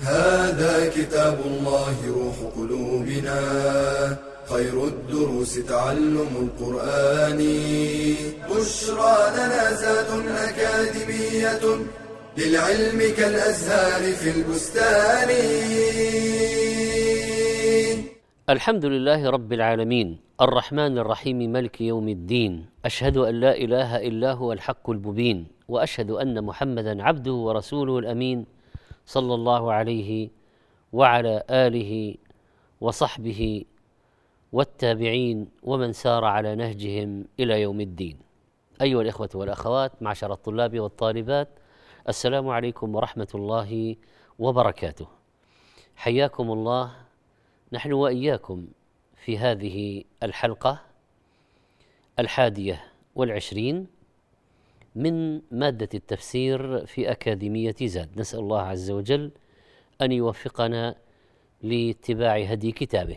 هذا كتاب الله روح قلوبنا. خير الدروس تعلم القرآن. بشرى لنا زاد أكاديمية للعلم كالأزهار في البستان. الحمد لله رب العالمين. الرحمن الرحيم ملك يوم الدين. أشهد أن لا إله إلا هو الحق المبين وأشهد أن محمدا عبده ورسوله الأمين. صلى الله عليه وعلى آله وصحبه والتابعين ومن سار على نهجهم إلى يوم الدين. أيها الإخوة والأخوات معشر الطلاب والطالبات السلام عليكم ورحمة الله وبركاته. حياكم الله نحن وإياكم في هذه الحلقة الحادية والعشرين من مادة التفسير في أكاديمية زاد. نسأل الله عز وجل أن يوفقنا لاتباع هدي كتابه.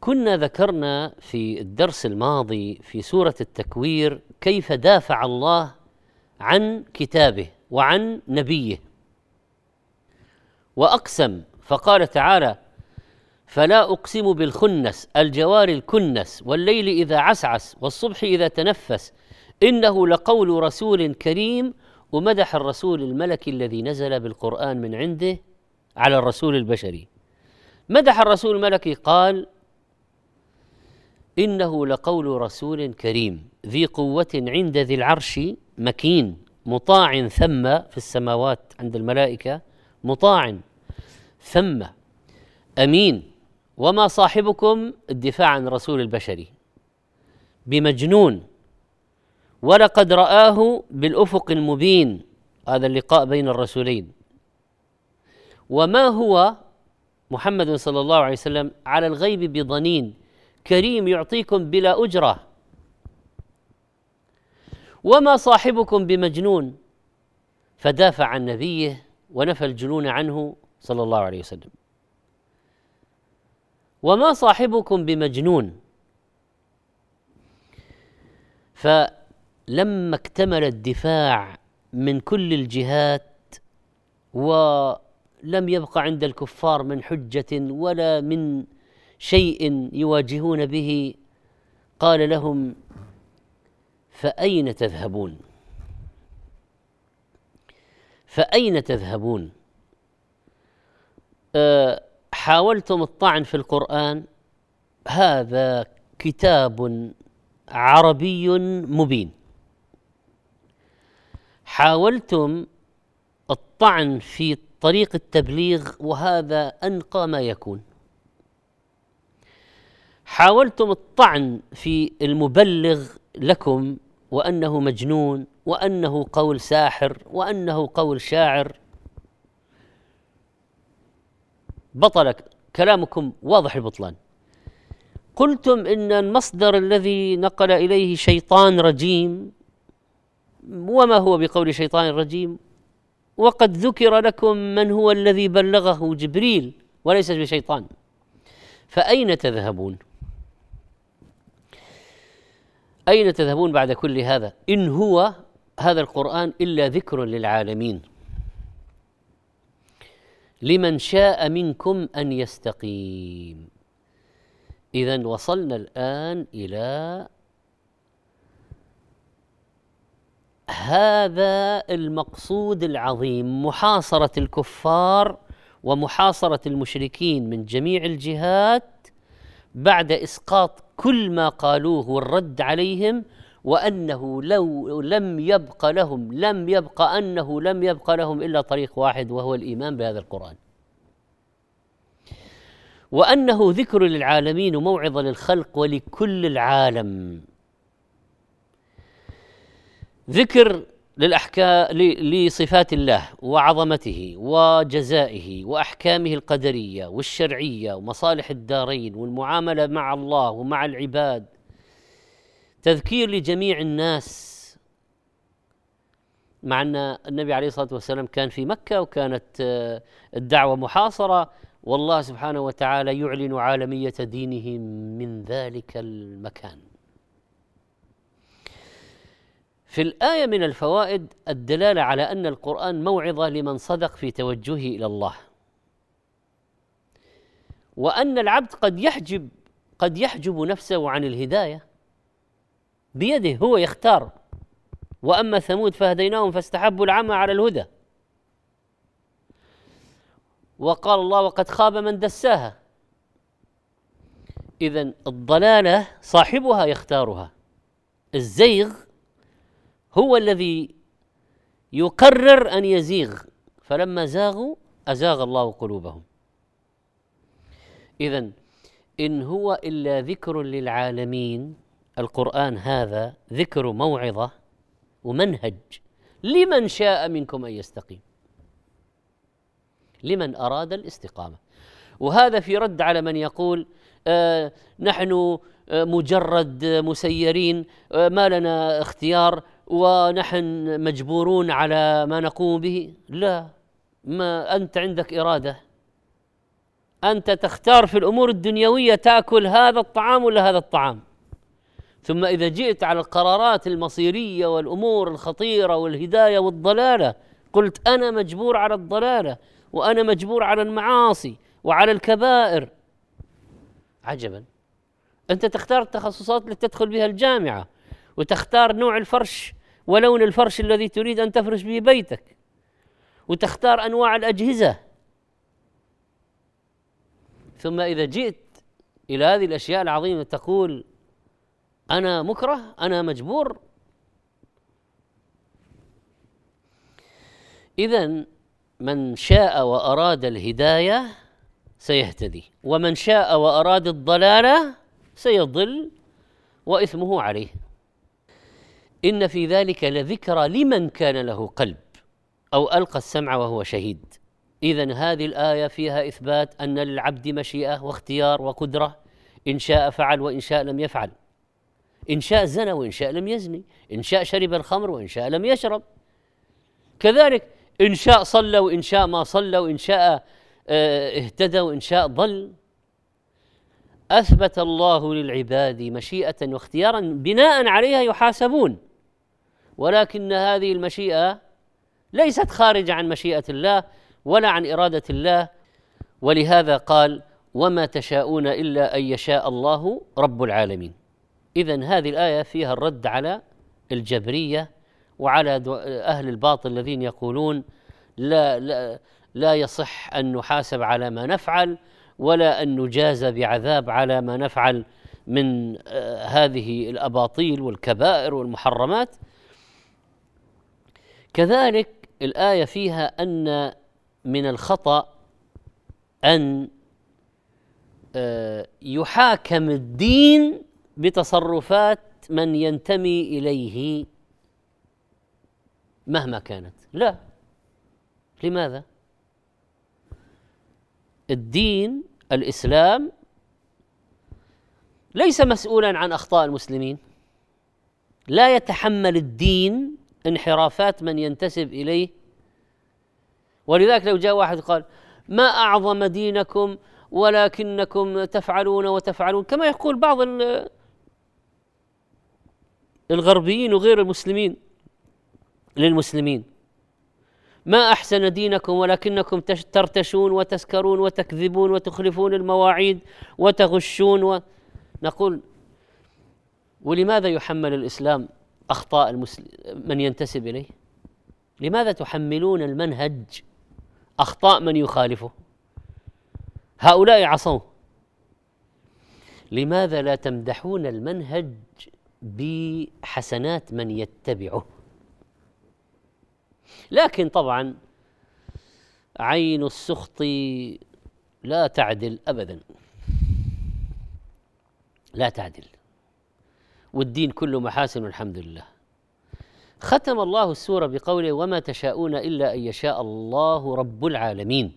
كنا ذكرنا في الدرس الماضي في سورة التكوير كيف دافع الله عن كتابه وعن نبيه. وأقسم فقال تعالى فلا أقسم بالخنس الجوار الكنس والليل إذا عسعس والصبح إذا تنفس إنه لقول رسول كريم ومدح الرسول الملكي الذي نزل بالقرآن من عنده على الرسول البشري. مدح الرسول الملكي قال إنه لقول رسول كريم ذي قوة عند ذي العرش مكين مطاع ثم في السماوات عند الملائكة مطاع ثم أمين. وما صاحبكم الدفاع عن رسول البشري. بمجنون. ولقد رآه بالأفق المبين. هذا اللقاء بين الرسولين. وما هو محمد صلى الله عليه وسلم على الغيب بضنين؟ كريم يعطيكم بلا أجرة. وما صاحبكم بمجنون؟ فدافع عن نبيه ونفى الجنون عنه صلى الله عليه وسلم. وما صاحبكم بمجنون؟ فلما اكتمل الدفاع من كل الجهات ولم يبق عند الكفار من حجة ولا من شيء يواجهون به قال لهم فأين تذهبون؟ فأين تذهبون؟ أه حاولتم الطعن في القرآن؟ هذا كتاب عربي مبين. حاولتم الطعن في طريق التبليغ وهذا أنقى ما يكون. حاولتم الطعن في المبلغ لكم وأنه مجنون وأنه قول ساحر وأنه قول شاعر. بطل كلامكم واضح البطلان. قلتم إن المصدر الذي نقل إليه شيطان رجيم وما هو بقول شيطان رجيم وقد ذكر لكم من هو الذي بلغه جبريل وليس بشيطان. فأين تذهبون؟ أين تذهبون بعد كل هذا؟ إن هو هذا القرآن إلا ذكر للعالمين. لمن شاء منكم أن يستقيم. اذا وصلنا الآن إلى هذا المقصود العظيم محاصرة الكفار ومحاصرة المشركين من جميع الجهات بعد إسقاط كل ما قالوه والرد عليهم وأنه لو لم يبق لهم لم يبق أنه لم يبق لهم إلا طريق واحد وهو الإيمان بهذا القرآن. وأنه ذكر للعالمين وموعظه للخلق ولكل العالم. ذكر للأحكام لصفات الله وعظمته وجزائه وأحكامه القدرية والشرعية ومصالح الدارين والمعاملة مع الله ومع العباد. تذكير لجميع الناس مع أن النبي عليه الصلاة والسلام كان في مكة وكانت آه، الدعوة محاصرة. والله سبحانه وتعالى يعلن عالمية دينه من ذلك المكان. في الآية من الفوائد الدلالة على أن القرآن موعظة لمن صدق في توجهه إلى الله. وأن العبد قد يحجب قد يحجب نفسه عن الهداية. بيده هو يختار. وأما ثمود فهديناهم فاستحبوا العمى على الهدى. وقال الله وقد خاب من دساها. إذا الضلالة صاحبها يختارها. الزيغ هو الذي يقرر أن يزيغ فلما زاغوا أزاغ الله قلوبهم. اذا إن هو إلا ذكر للعالمين القرآن هذا ذكر موعظة ومنهج. لمن شاء منكم أن يستقيم. لمن أراد الاستقامة. وهذا في رد على من يقول آه نحن آه مجرد مسيرين آه ما لنا اختيار ونحن مجبورون على ما نقوم به؟ لا. ما أنت عندك إرادة. أنت تختار في الأمور الدنيوية تأكل هذا الطعام ولا هذا الطعام. ثم إذا جئت على القرارات المصيرية والأمور الخطيرة والهداية والضلالة قلت أنا مجبور على الضلالة وأنا مجبور على المعاصي وعلى الكبائر. عجبا. أنت تختار التخصصات اللي تدخل بها الجامعة وتختار نوع الفرش ولون الفرش الذي تريد أن تفرش به بيتك وتختار أنواع الأجهزة. ثم إذا جئت إلى هذه الأشياء العظيمة تقول أنا مكره أنا مجبور. اذا من شاء وأراد الهداية سيهتدي ومن شاء وأراد الضلالة سيضل وإثمه عليه. إن في ذلك لذكرى لمن كان له قلب أو ألقى السمع وهو شهيد. إذا هذه الآية فيها إثبات أن للعبد مشيئة واختيار وقدرة إن شاء فعل وإن شاء لم يفعل. إن شاء زنى وإن شاء لم يزني. إن شاء شرب الخمر وإن شاء لم يشرب. كذلك إن شاء صلى وإن شاء ما صلى وإن شاء آه، اهتدى وإن شاء ضل. أثبت الله للعباد مشيئة واختيارا بناء عليها يحاسبون. ولكن هذه المشيئة ليست خارجه عن مشيئة الله ولا عن إرادة الله. ولهذا قال وما تشاءون إلا أن يشاء الله رب العالمين. اذا هذه الآية فيها الرد على الجبرية وعلى أهل الباطل الذين يقولون لا لا لا يصح أن نحاسب على ما نفعل ولا أن نجازى بعذاب على ما نفعل من آه، هذه الأباطيل والكبائر والمحرمات. كذلك الآية فيها أن من الخطأ أن آه، يحاكم الدين بتصرفات من ينتمي إليه مهما كانت. لا. لماذا؟ الدين الإسلام ليس مسؤولا عن أخطاء المسلمين. لا يتحمل الدين انحرافات من ينتسب إليه. ولذلك لو جاء واحد قال ما أعظم دينكم ولكنكم تفعلون وتفعلون كما يقول بعض الغربيين وغير المسلمين للمسلمين. ما أحسن دينكم ولكنكم ترتشون وتسكرون وتكذبون وتخلفون المواعيد وتغشون و... نقول ولماذا يحمل الإسلام أخطاء المسلم من ينتسب إليه؟ لماذا تحملون المنهج أخطاء من يخالفه؟ هؤلاء عصوه لماذا لا تمدحون المنهج بحسنات من يتبعه؟ لكن طبعا عين السخط لا تعدل ابدا. لا تعدل. والدين كله محاسن والحمد لله. ختم الله السورة بقوله وما تشاءون إلا أن يشاء الله رب العالمين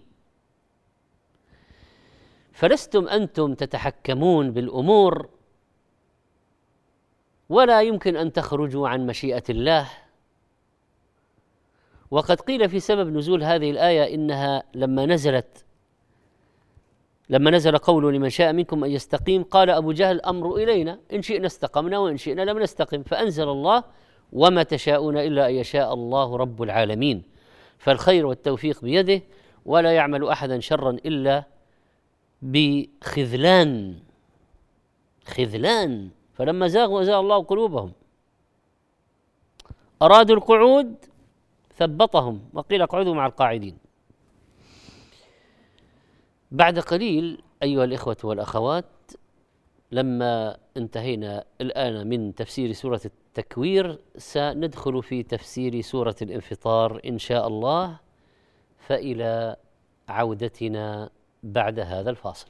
فلستم أنتم تتحكمون بالأمور ولا يمكن أن تخرجوا عن مشيئة الله. وقد قيل في سبب نزول هذه الآية إنها لما نزلت لما نزل قوله لمن شاء منكم أن يستقيم قال أبو جهل الأمر إلينا إن شئنا استقمنا وإن شئنا لم نستقم فأنزل الله وما تشاءون إلا أن يشاء الله رب العالمين. فالخير والتوفيق بيده ولا يعمل أحدا شرا إلا بخذلان خذلان. فلما زاغوا أزاغ الله قلوبهم. أرادوا القعود ثبطهم وقيل اقعدوا مع القاعدين. بعد قليل أيها الإخوة والأخوات لما انتهينا الآن من تفسير سورة التكوير سندخل في تفسير سورة الانفطار إن شاء الله فإلى عودتنا بعد هذا الفاصل.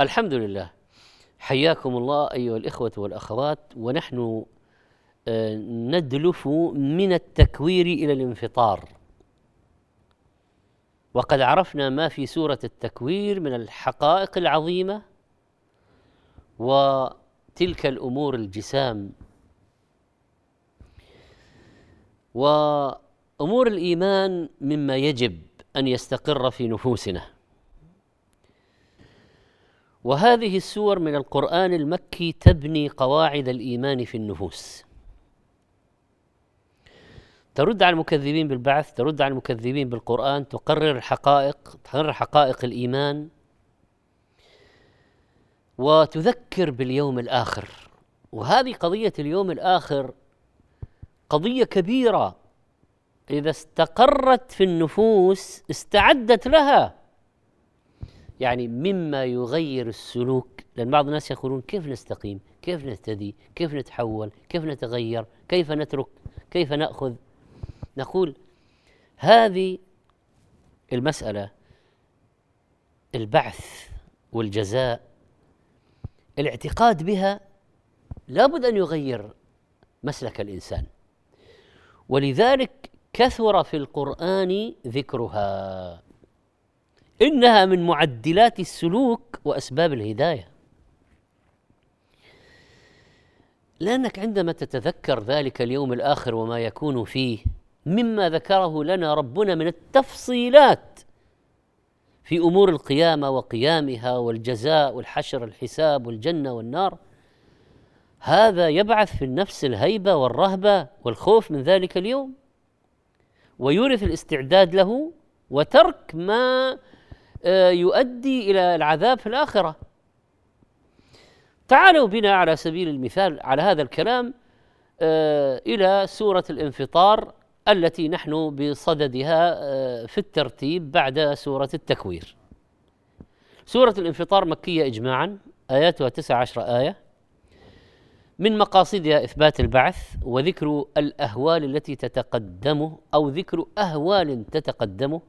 الحمد لله حياكم الله أيها الإخوة والأخوات ونحن آه، ندلف من التكوير إلى الانفطار. وقد عرفنا ما في سورة التكوير من الحقائق العظيمة وتلك الأمور الجسام. وأمور الإيمان مما يجب أن يستقر في نفوسنا. وهذه السور من القرآن المكي تبني قواعد الإيمان في النفوس. ترد على المكذبين بالبعث ترد على المكذبين بالقرآن تقرر الحقائق تقرر حقائق الإيمان وتذكر باليوم الآخر. وهذه قضية اليوم الآخر قضية كبيرة. إذا استقرت في النفوس استعدت لها. يعني مما يغير السلوك لأن بعض الناس يقولون كيف نستقيم؟ كيف نهتدي؟ كيف نتحول؟ كيف نتغير؟ كيف نترك؟ كيف نأخذ؟ نقول هذه المسألة البعث والجزاء الاعتقاد بها لابد أن يغير مسلك الإنسان. ولذلك كثر في القرآن ذكرها. إنها من معدلات السلوك وأسباب الهداية. لأنك عندما تتذكر ذلك اليوم الآخر وما يكون فيه مما ذكره لنا ربنا من التفصيلات في أمور القيامة وقيامها والجزاء والحشر الحساب والجنة والنار هذا يبعث في النفس الهيبة والرهبة والخوف من ذلك اليوم ويورث الاستعداد له وترك ما يؤدي إلى العذاب في الآخرة. تعالوا بنا على سبيل المثال على هذا الكلام آه، إلى سورة الانفطار التي نحن بصددها آه، في الترتيب بعد سورة التكوير. سورة الانفطار مكية اجماعا آياتها تسع عشر آية. من مقاصدها إثبات البعث وذكر الأهوال التي تتقدمه أو ذكر أهوال تتقدمه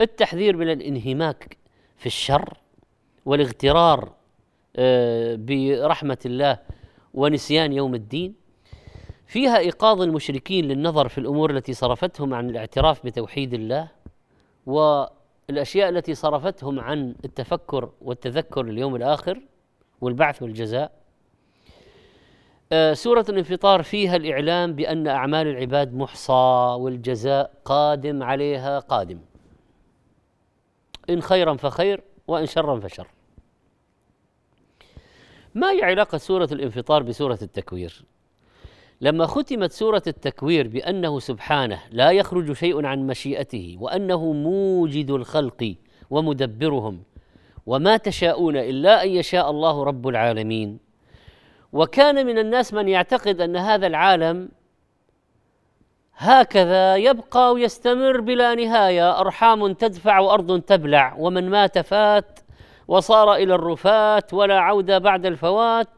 التحذير من الانهماك في الشر والاغترار آه، برحمة الله ونسيان يوم الدين. فيها إيقاظ المشركين للنظر في الأمور التي صرفتهم عن الاعتراف بتوحيد الله والأشياء التي صرفتهم عن التفكر والتذكر اليوم الآخر والبعث والجزاء. آه، سورة الانفطار فيها الإعلام بأن أعمال العباد محصى والجزاء قادم عليها قادم. إن خيرا فخير وإن شرا فشر ما هي علاقة سورة الانفطار بسورة التكوير؟ لما ختمت سورة التكوير بأنه سبحانه لا يخرج شيء عن مشيئته وأنه موجد الخلق ومدبرهم وما تشاءون إلا أن يشاء الله رب العالمين وكان من الناس من يعتقد أن هذا العالم هكذا يبقى ويستمر بلا نهاية. أرحام تدفع وأرض تبلع. ومن مات فات وصار إلى الرفات ولا عودة بعد الفوات.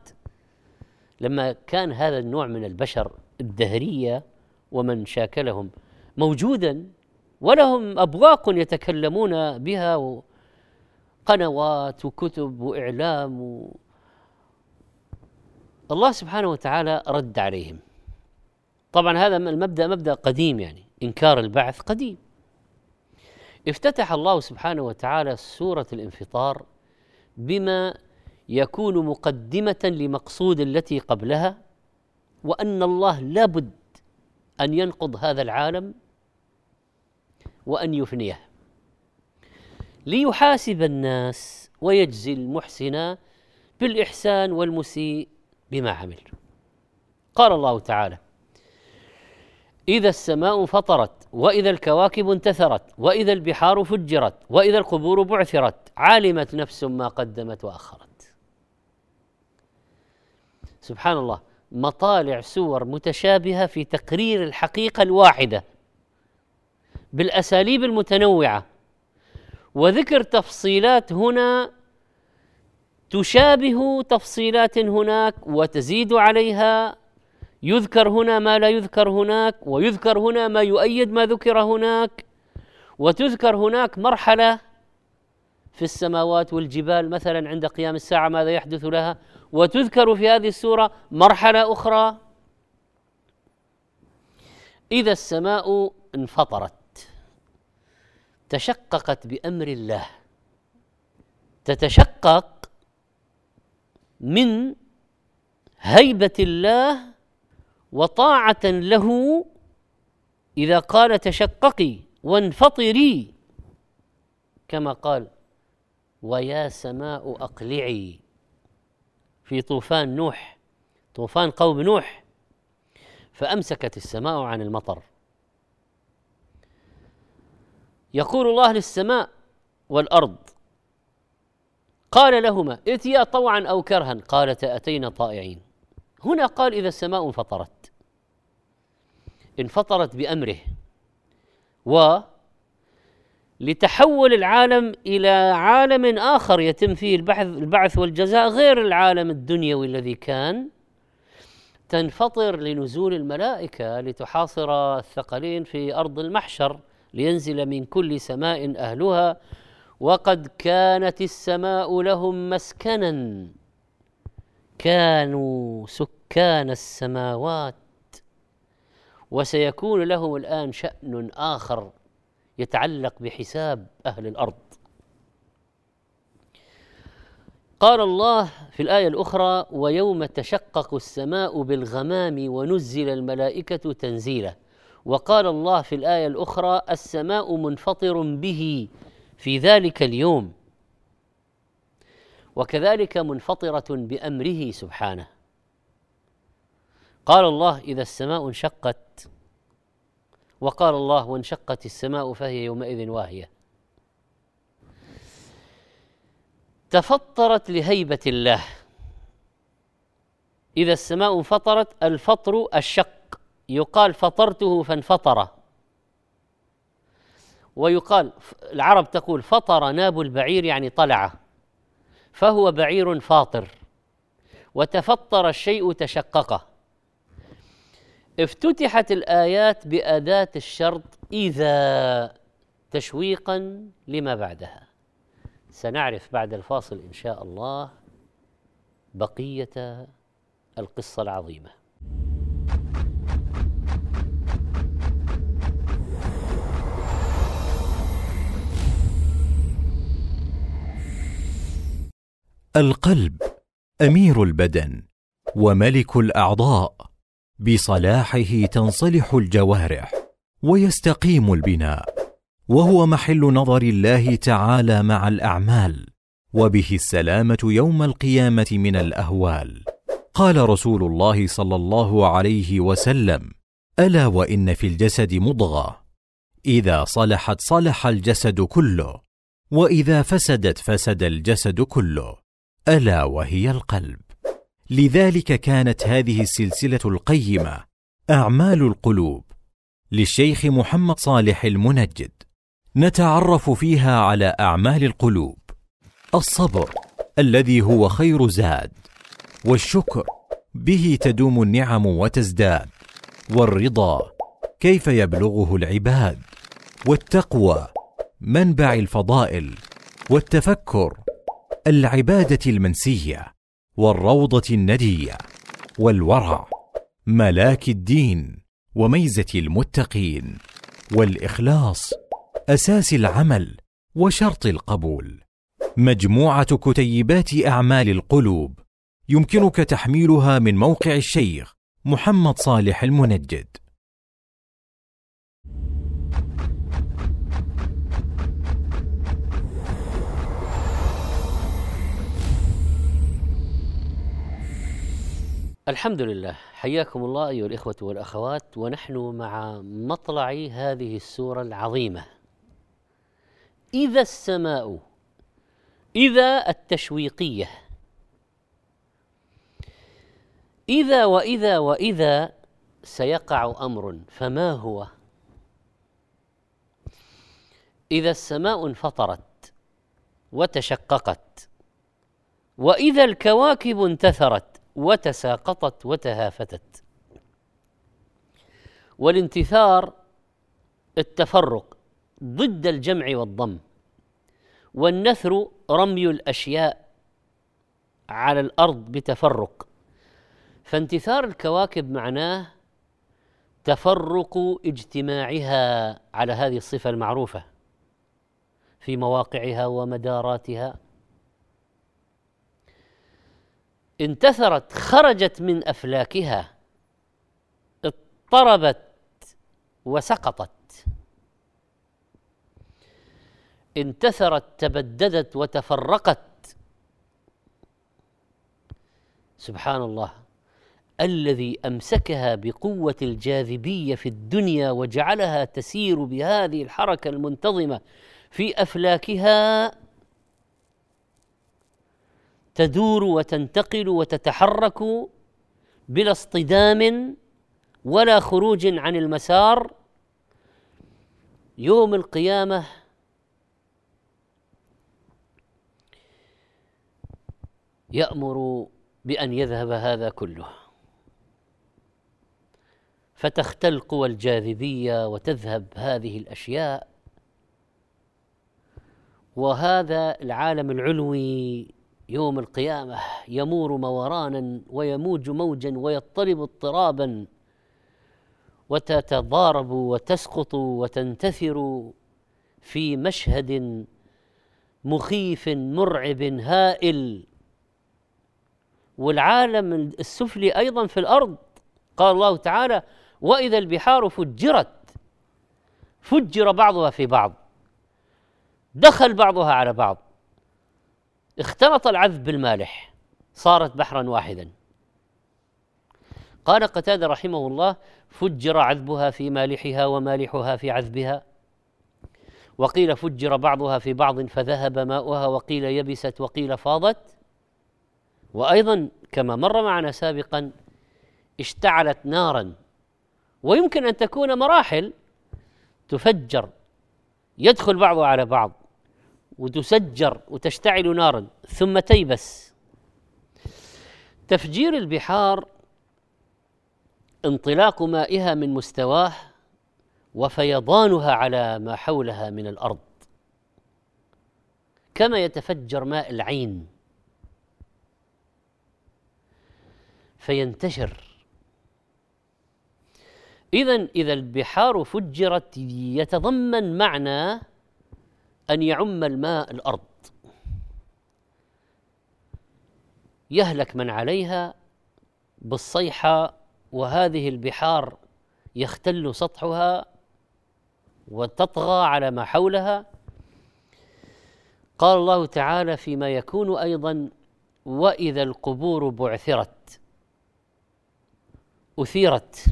لما كان هذا النوع من البشر الدهرية ومن شاكلهم موجودا ولهم أبواق يتكلمون بها قنوات وكتب وإعلام و... الله سبحانه وتعالى رد عليهم. طبعا هذا المبدأ مبدأ قديم يعني إنكار البعث قديم. افتتح الله سبحانه وتعالى سورة الانفطار بما يكون مقدمة لمقصود التي قبلها وأن الله لابد أن ينقض هذا العالم وأن يفنيه. ليحاسب الناس ويجزي المحسن بالإحسان والمسيء بما عمل قال الله تعالى إذا السماء فطرت وإذا الكواكب انتثرت وإذا البحار فجرت وإذا القبور بعثرت علمت نفس ما قدمت وأخرت. سبحان الله مطالع سور متشابهة في تقرير الحقيقة الواحدة بالأساليب المتنوعة. وذكر تفصيلات هنا تشابه تفصيلات هناك وتزيد عليها يذكر هنا ما لا يذكر هناك ويذكر هنا ما يؤيد ما ذكر هناك وتذكر هناك مرحلة في السماوات والجبال مثلا عند قيام الساعة ماذا يحدث لها وتذكر في هذه السورة مرحلة أخرى. إذا السماء انفطرت تشققت بأمر الله تتشقق من هيبة الله وطاعة له إذا قال تشققي وانفطري كما قال ويا سماء أقلعي. في طوفان نوح طوفان قوم نوح فأمسكت السماء عن المطر. يقول الله للسماء والأرض قال لهما ائتيا طوعا أو كرها. قالتا أتينا طائعين. هنا قال إذا السماء انفطرت. انفطرت بأمره. و لتحول العالم إلى عالم آخر يتم فيه البحث البعث والجزاء غير العالم الدنيوي الذي كان. تنفطر لنزول الملائكة لتحاصر الثقلين في أرض المحشر لينزل من كل سماء أهلها. وقد كانت السماء لهم مسكنا. كانوا سكان السماوات. وسيكون له الآن شأن آخر يتعلق بحساب أهل الأرض. قال الله في الآية الأخرى ويوم تشقق السماء بالغمام ونزل الملائكة تنزيلا وقال الله في الآية الأخرى السماء منفطر به في ذلك اليوم وكذلك منفطرة بأمره سبحانه. قال الله إذا السماء انشقت وقال الله وانشقت السماء فهي يومئذ واهية. تفطرت لهيبة الله. إذا السماء انفطرت الفطر الشق. يقال فطرته فانفطر. ويقال العرب تقول فطر ناب البعير يعني طلع فهو بعير فاطر. وتفطر الشيء تشققه. افتتحت الآيات بأداة الشرط إذا تشويقا لما بعدها. سنعرف بعد الفاصل إن شاء الله بقية القصة العظيمة. القلب أمير البدن وملك الأعضاء. بصلاحه تنصلح الجوارح ويستقيم البناء وهو محل نظر الله تعالى مع الأعمال وبه السلامة يوم القيامة من الأهوال. قال رسول الله صلى الله عليه وسلم ألا وإن في الجسد مضغة إذا صلحت صلح الجسد كله وإذا فسدت فسد الجسد كله ألا وهي القلب. لذلك كانت هذه السلسلة القيمة أعمال القلوب للشيخ محمد صالح المنجد. نتعرف فيها على أعمال القلوب. الصبر الذي هو خير زاد والشكر به تدوم النعم وتزداد والرضا كيف يبلغه العباد والتقوى منبع الفضائل والتفكر العبادة المنسية. والروضة الندية والورع ملاك الدين وميزة المتقين والإخلاص أساس العمل وشرط القبول. مجموعة كتيبات أعمال القلوب يمكنك تحميلها من موقع الشيخ محمد صالح المنجد. الحمد لله. حياكم الله أيها الإخوة والأخوات ونحن مع مطلع هذه السورة العظيمة. إذا السماء إذا التشويقية. إذا وإذا وإذا سيقع أمر فما هو؟ إذا السماء انفطرت وتشققت وإذا الكواكب انتثرت وتساقطت وتهافتت. والانتثار التفرق ضد الجمع والضم والنثر رمي الأشياء على الأرض بتفرق. فانتثار الكواكب معناه تفرق اجتماعها على هذه الصفة المعروفة في مواقعها ومداراتها. انتثرت خرجت من أفلاكها اضطربت وسقطت. انتثرت تبددت وتفرقت. سبحان الله. الذي أمسكها بقوة الجاذبية في الدنيا وجعلها تسير بهذه الحركة المنتظمة في أفلاكها تدور وتنتقل وتتحرك بلا اصطدام ولا خروج عن المسار. يوم القيامة يأمر بأن يذهب هذا كله. فتختل قوى الجاذبية وتذهب هذه الأشياء. وهذا العالم العلوي يوم القيامة يمور مورانا ويموج موجا ويضطرب اضطرابا وتتضارب وتسقط وتنتثر في مشهد مخيف مرعب هائل. والعالم السفلي أيضا في الأرض. قال الله تعالى وإذا البحار فجرت فجر بعضها في بعض دخل بعضها على بعض. اختلط العذب بالمالح صارت بحرا واحدا. قال قتادة رحمه الله فجر عذبها في مالحها ومالحها في عذبها وقيل فجر بعضها في بعض فذهب ماؤها وقيل يبست وقيل فاضت. وأيضا كما مر معنا سابقا اشتعلت نارا. ويمكن أن تكون مراحل تفجر يدخل بعضها على بعض. وتسجر وتشتعل نارا ثم تيبس. تفجير البحار انطلاق مائها من مستواه وفيضانها على ما حولها من الأرض. كما يتفجر ماء العين. فينتشر. اذا إذا البحار فجرت يتضمن معنى أن يعم الماء الأرض. يهلك من عليها بالصيحة وهذه البحار يختل سطحها وتطغى على ما حولها. قال الله تعالى فيما يكون أيضا وإذا القبور بعثرت أثيرت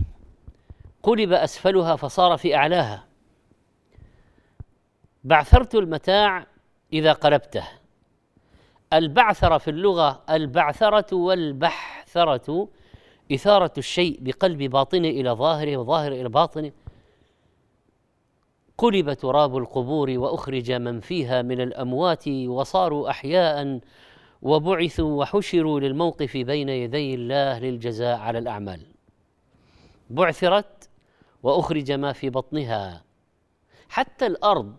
قلب أسفلها فصار في أعلاها. بعثرت المتاع إذا قلبته. البعثره في اللغة البعثرة والبحثرة إثارة الشيء بقلب باطنه إلى ظاهره وظاهر إلى باطنه قلب تراب القبور وأخرج من فيها من الأموات وصاروا أحياء وبعثوا وحشروا للموقف بين يدي الله للجزاء على الأعمال. بعثرت وأخرج ما في بطنها. حتى الأرض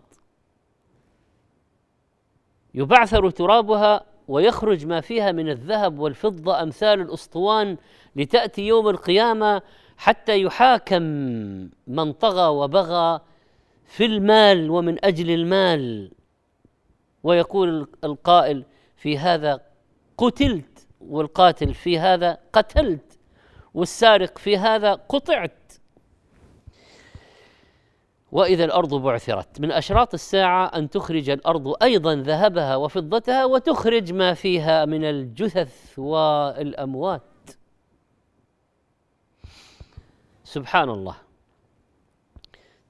يبعثر ترابها ويخرج ما فيها من الذهب والفضة أمثال الأسطوان لتأتي يوم القيامة حتى يحاكم من طغى وبغى في المال ومن أجل المال. ويقول القائل في هذا قتلت والقاتل في هذا قتلت والسارق في هذا قطعت. وإذا الأرض بعثرت. من أشراط الساعة أن تخرج الأرض أيضا ذهبها وفضتها وتخرج ما فيها من الجثث والأموات. سبحان الله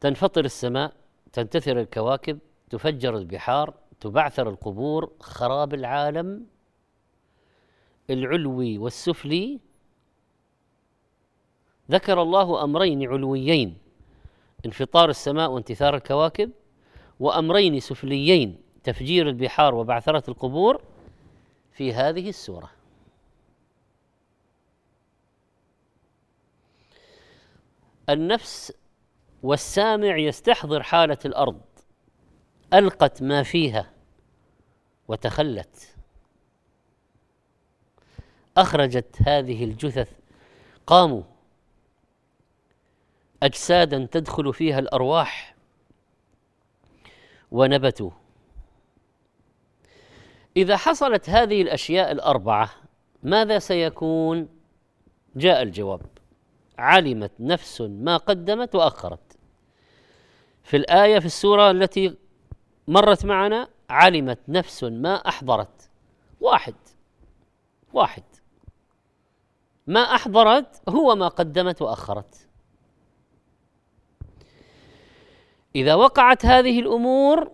تنفطر السماء تنتثر الكواكب تفجر البحار تبعثر القبور خراب العالم. العلوي والسفلي ذكر الله أمرين علويين. انفطار السماء وانتثار الكواكب وأمرين سفليين تفجير البحار وبعثرة القبور في هذه السورة. النفس والسامع يستحضر حالة الأرض ألقت ما فيها وتخلت. أخرجت هذه الجثث قاموا أجسادا تدخل فيها الأرواح ونبتوا. إذا حصلت هذه الأشياء الأربعة ماذا سيكون؟ جاء الجواب علمت نفس ما قدمت وأخرت. في الآية في السورة التي مرت معنا علمت نفس ما أحضرت. واحد. واحد. ما أحضرت هو ما قدمت وأخرت. إذا وقعت هذه الأمور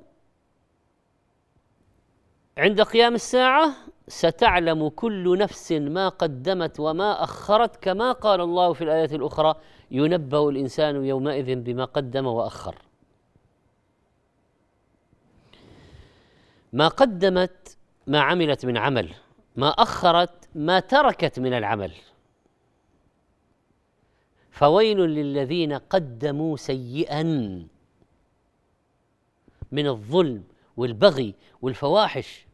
عند قيام الساعة ستعلم كل نفس ما قدمت وما أخرت كما قال الله في الايه الأخرى ينبأ الإنسان يومئذ بما قدم وأخر. ما قدمت ما عملت من عمل ما أخرت ما تركت من العمل. فويل للذين قدموا سيئا. من الظلم والبغي والفواحش.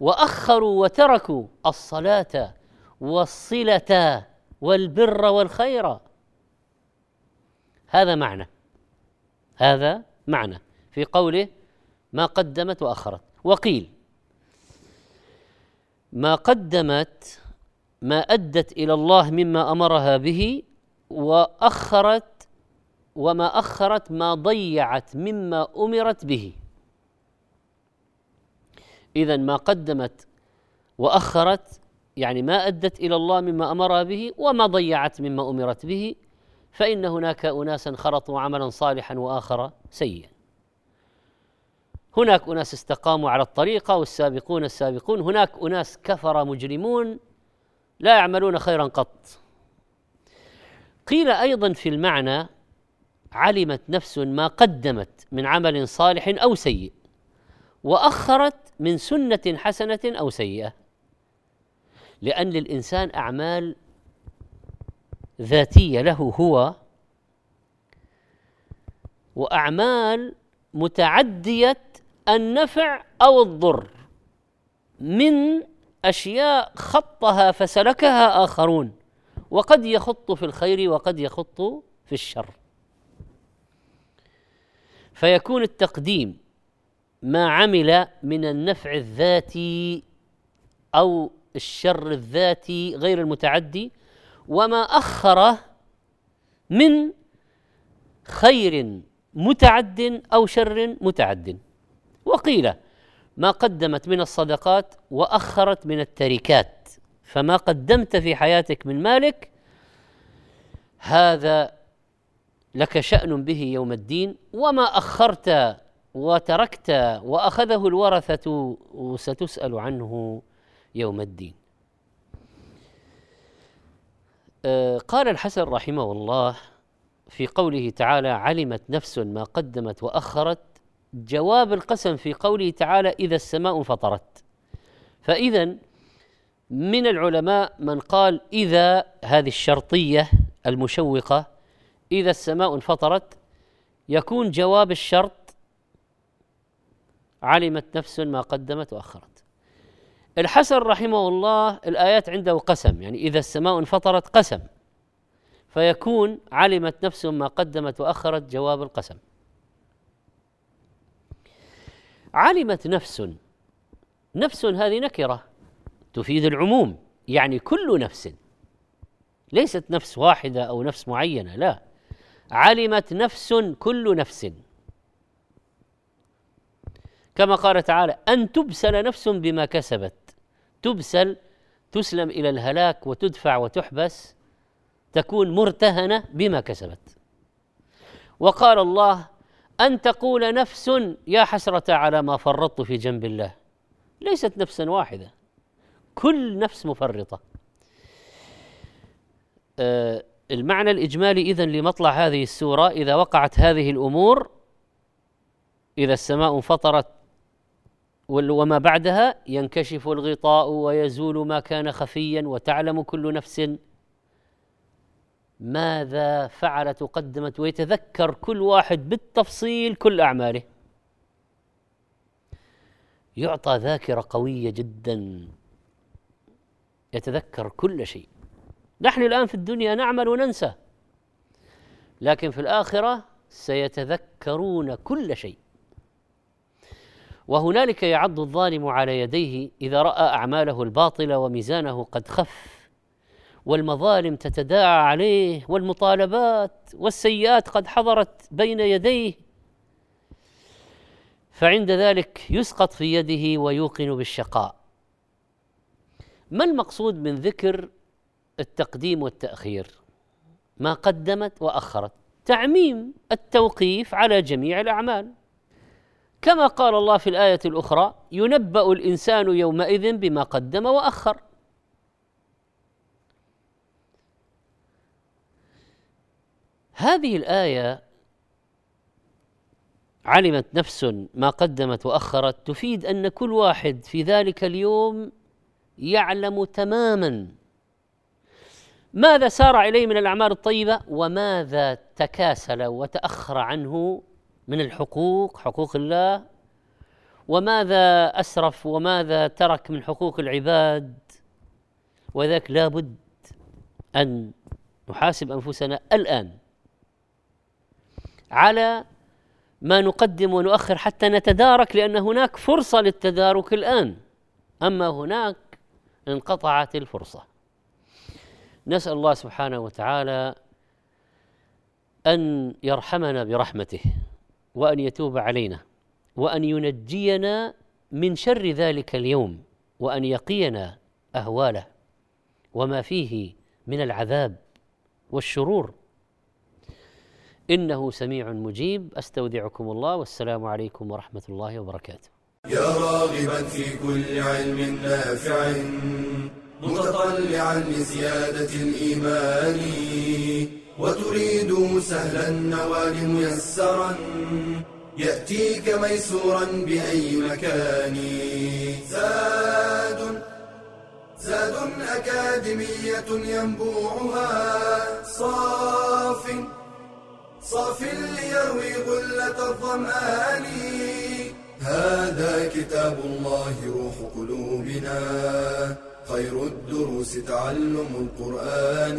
وأخروا وتركوا الصلاة والصلة والبر والخير. هذا معنى. هذا معنى في قوله ما قدمت وأخرت. وقيل ما قدمت ما أدت إلى الله مما أمرها به وأخرت وما أخرت ما ضيعت مما أمرت به. اذا ما قدمت وأخرت يعني ما أدت إلى الله مما امرها به وما ضيعت مما أمرت به فإن هناك أناسا خلطوا عملا صالحا وآخر سيئا. هناك أناس استقاموا على الطريقة والسابقون السابقون هناك أناس كفر مجرمون لا يعملون خيرا قط. قيل أيضا في المعنى علمت نفس ما قدمت من عمل صالح أو سيء وأخرت من سنة حسنة أو سيئة. لأن للانسان أعمال ذاتية له هو وأعمال متعدية النفع أو الضر من أشياء خطها فسلكها آخرون وقد يخط في الخير وقد يخط في الشر. فيكون التقديم ما عمل من النفع الذاتي أو الشر الذاتي غير المتعدي وما اخره من خير متعد أو شر متعد. وقيل ما قدمت من الصدقات وأخرت من التركات فما قدمت في حياتك من مالك هذا لك شأن به يوم الدين وما أخرت وتركت وأخذه الورثة ستسأل عنه يوم الدين. آه، قال الحسن رحمه الله في قوله تعالى علمت نفس ما قدمت وأخرت جواب القسم في قوله تعالى إذا السماء انفطرت فاذا من العلماء من قال إذا هذه الشرطية المشوقة إذا السماء انفطرت يكون جواب الشرط علمت نفس ما قدمت وأخرت. الحسن رحمه الله الآيات عنده قسم يعني إذا السماء انفطرت قسم فيكون علمت نفس ما قدمت وأخرت جواب القسم. علمت نفس نفس هذه نكرة تفيد العموم يعني كل نفس ليست نفس واحدة أو نفس معينة لا. علمت نفس كل نفس. كما قال تعالى أن تبسل نفس بما كسبت. تبسل تسلم إلى الهلاك وتدفع وتحبس تكون مرتهنة بما كسبت. وقال الله أن تقول نفس يا حسرة على ما فرطت في جنب الله. ليست نفسا واحدة. كل نفس مفرطة. آه المعنى الإجمالي إذن لمطلع هذه السورة إذا وقعت هذه الأمور إذا السماء انفطرت وما بعدها ينكشف الغطاء ويزول ما كان خفيا وتعلم كل نفس ماذا فعلت وقدمت ويتذكر كل واحد بالتفصيل كل أعماله. يعطى ذاكرة قوية جدا. يتذكر كل شيء. نحن الآن في الدنيا نعمل وننسى. لكن في الآخرة سيتذكرون كل شيء. وهنالك يعض الظالم على يديه إذا رأى أعماله الباطلة وميزانه قد خف والمظالم تتداعى عليه والمطالبات والسيئات قد حضرت بين يديه. فعند ذلك يسقط في يده ويوقن بالشقاء. ما المقصود من ذكر التقديم والتأخير ما قدمت وأخرت. تعميم التوقيف على جميع الأعمال. كما قال الله في الآية الأخرى ينبأ الإنسان يومئذ بما قدم وأخر. هذه الآية علمت نفس ما قدمت وأخرت تفيد أن كل واحد في ذلك اليوم يعلم تماما ماذا سار إليه من الأعمال الطيبة؟ وماذا تكاسل وتأخر عنه من الحقوق حقوق الله؟ وماذا أسرف وماذا ترك من حقوق العباد؟ وذاك لابد أن نحاسب أنفسنا الآن على ما نقدم ونؤخر حتى نتدارك لأن هناك فرصة للتدارك الآن. أما هناك انقطعت الفرصة. نسأل الله سبحانه وتعالى أن يرحمنا برحمته وأن يتوب علينا وأن ينجينا من شر ذلك اليوم وأن يقينا أهواله وما فيه من العذاب والشرور. إنه سميع مجيب. أستودعكم الله والسلام عليكم ورحمة الله وبركاته. يا راغبا في كل علم نافع. متطلعا لزيادة الإيمان وتريد سهلا النوال ميسرا يأتيك ميسورا بأي مكان. زاد زاد أكاديمية ينبوعها صاف صاف ليروي غلة الظمآن. هذا كتاب الله روح قلوبنا. خير الدروس تعلم القرآن.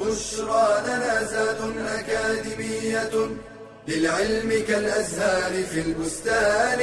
بشرى لنا زاد أكاديمية للعلم كالأزهار في البستان.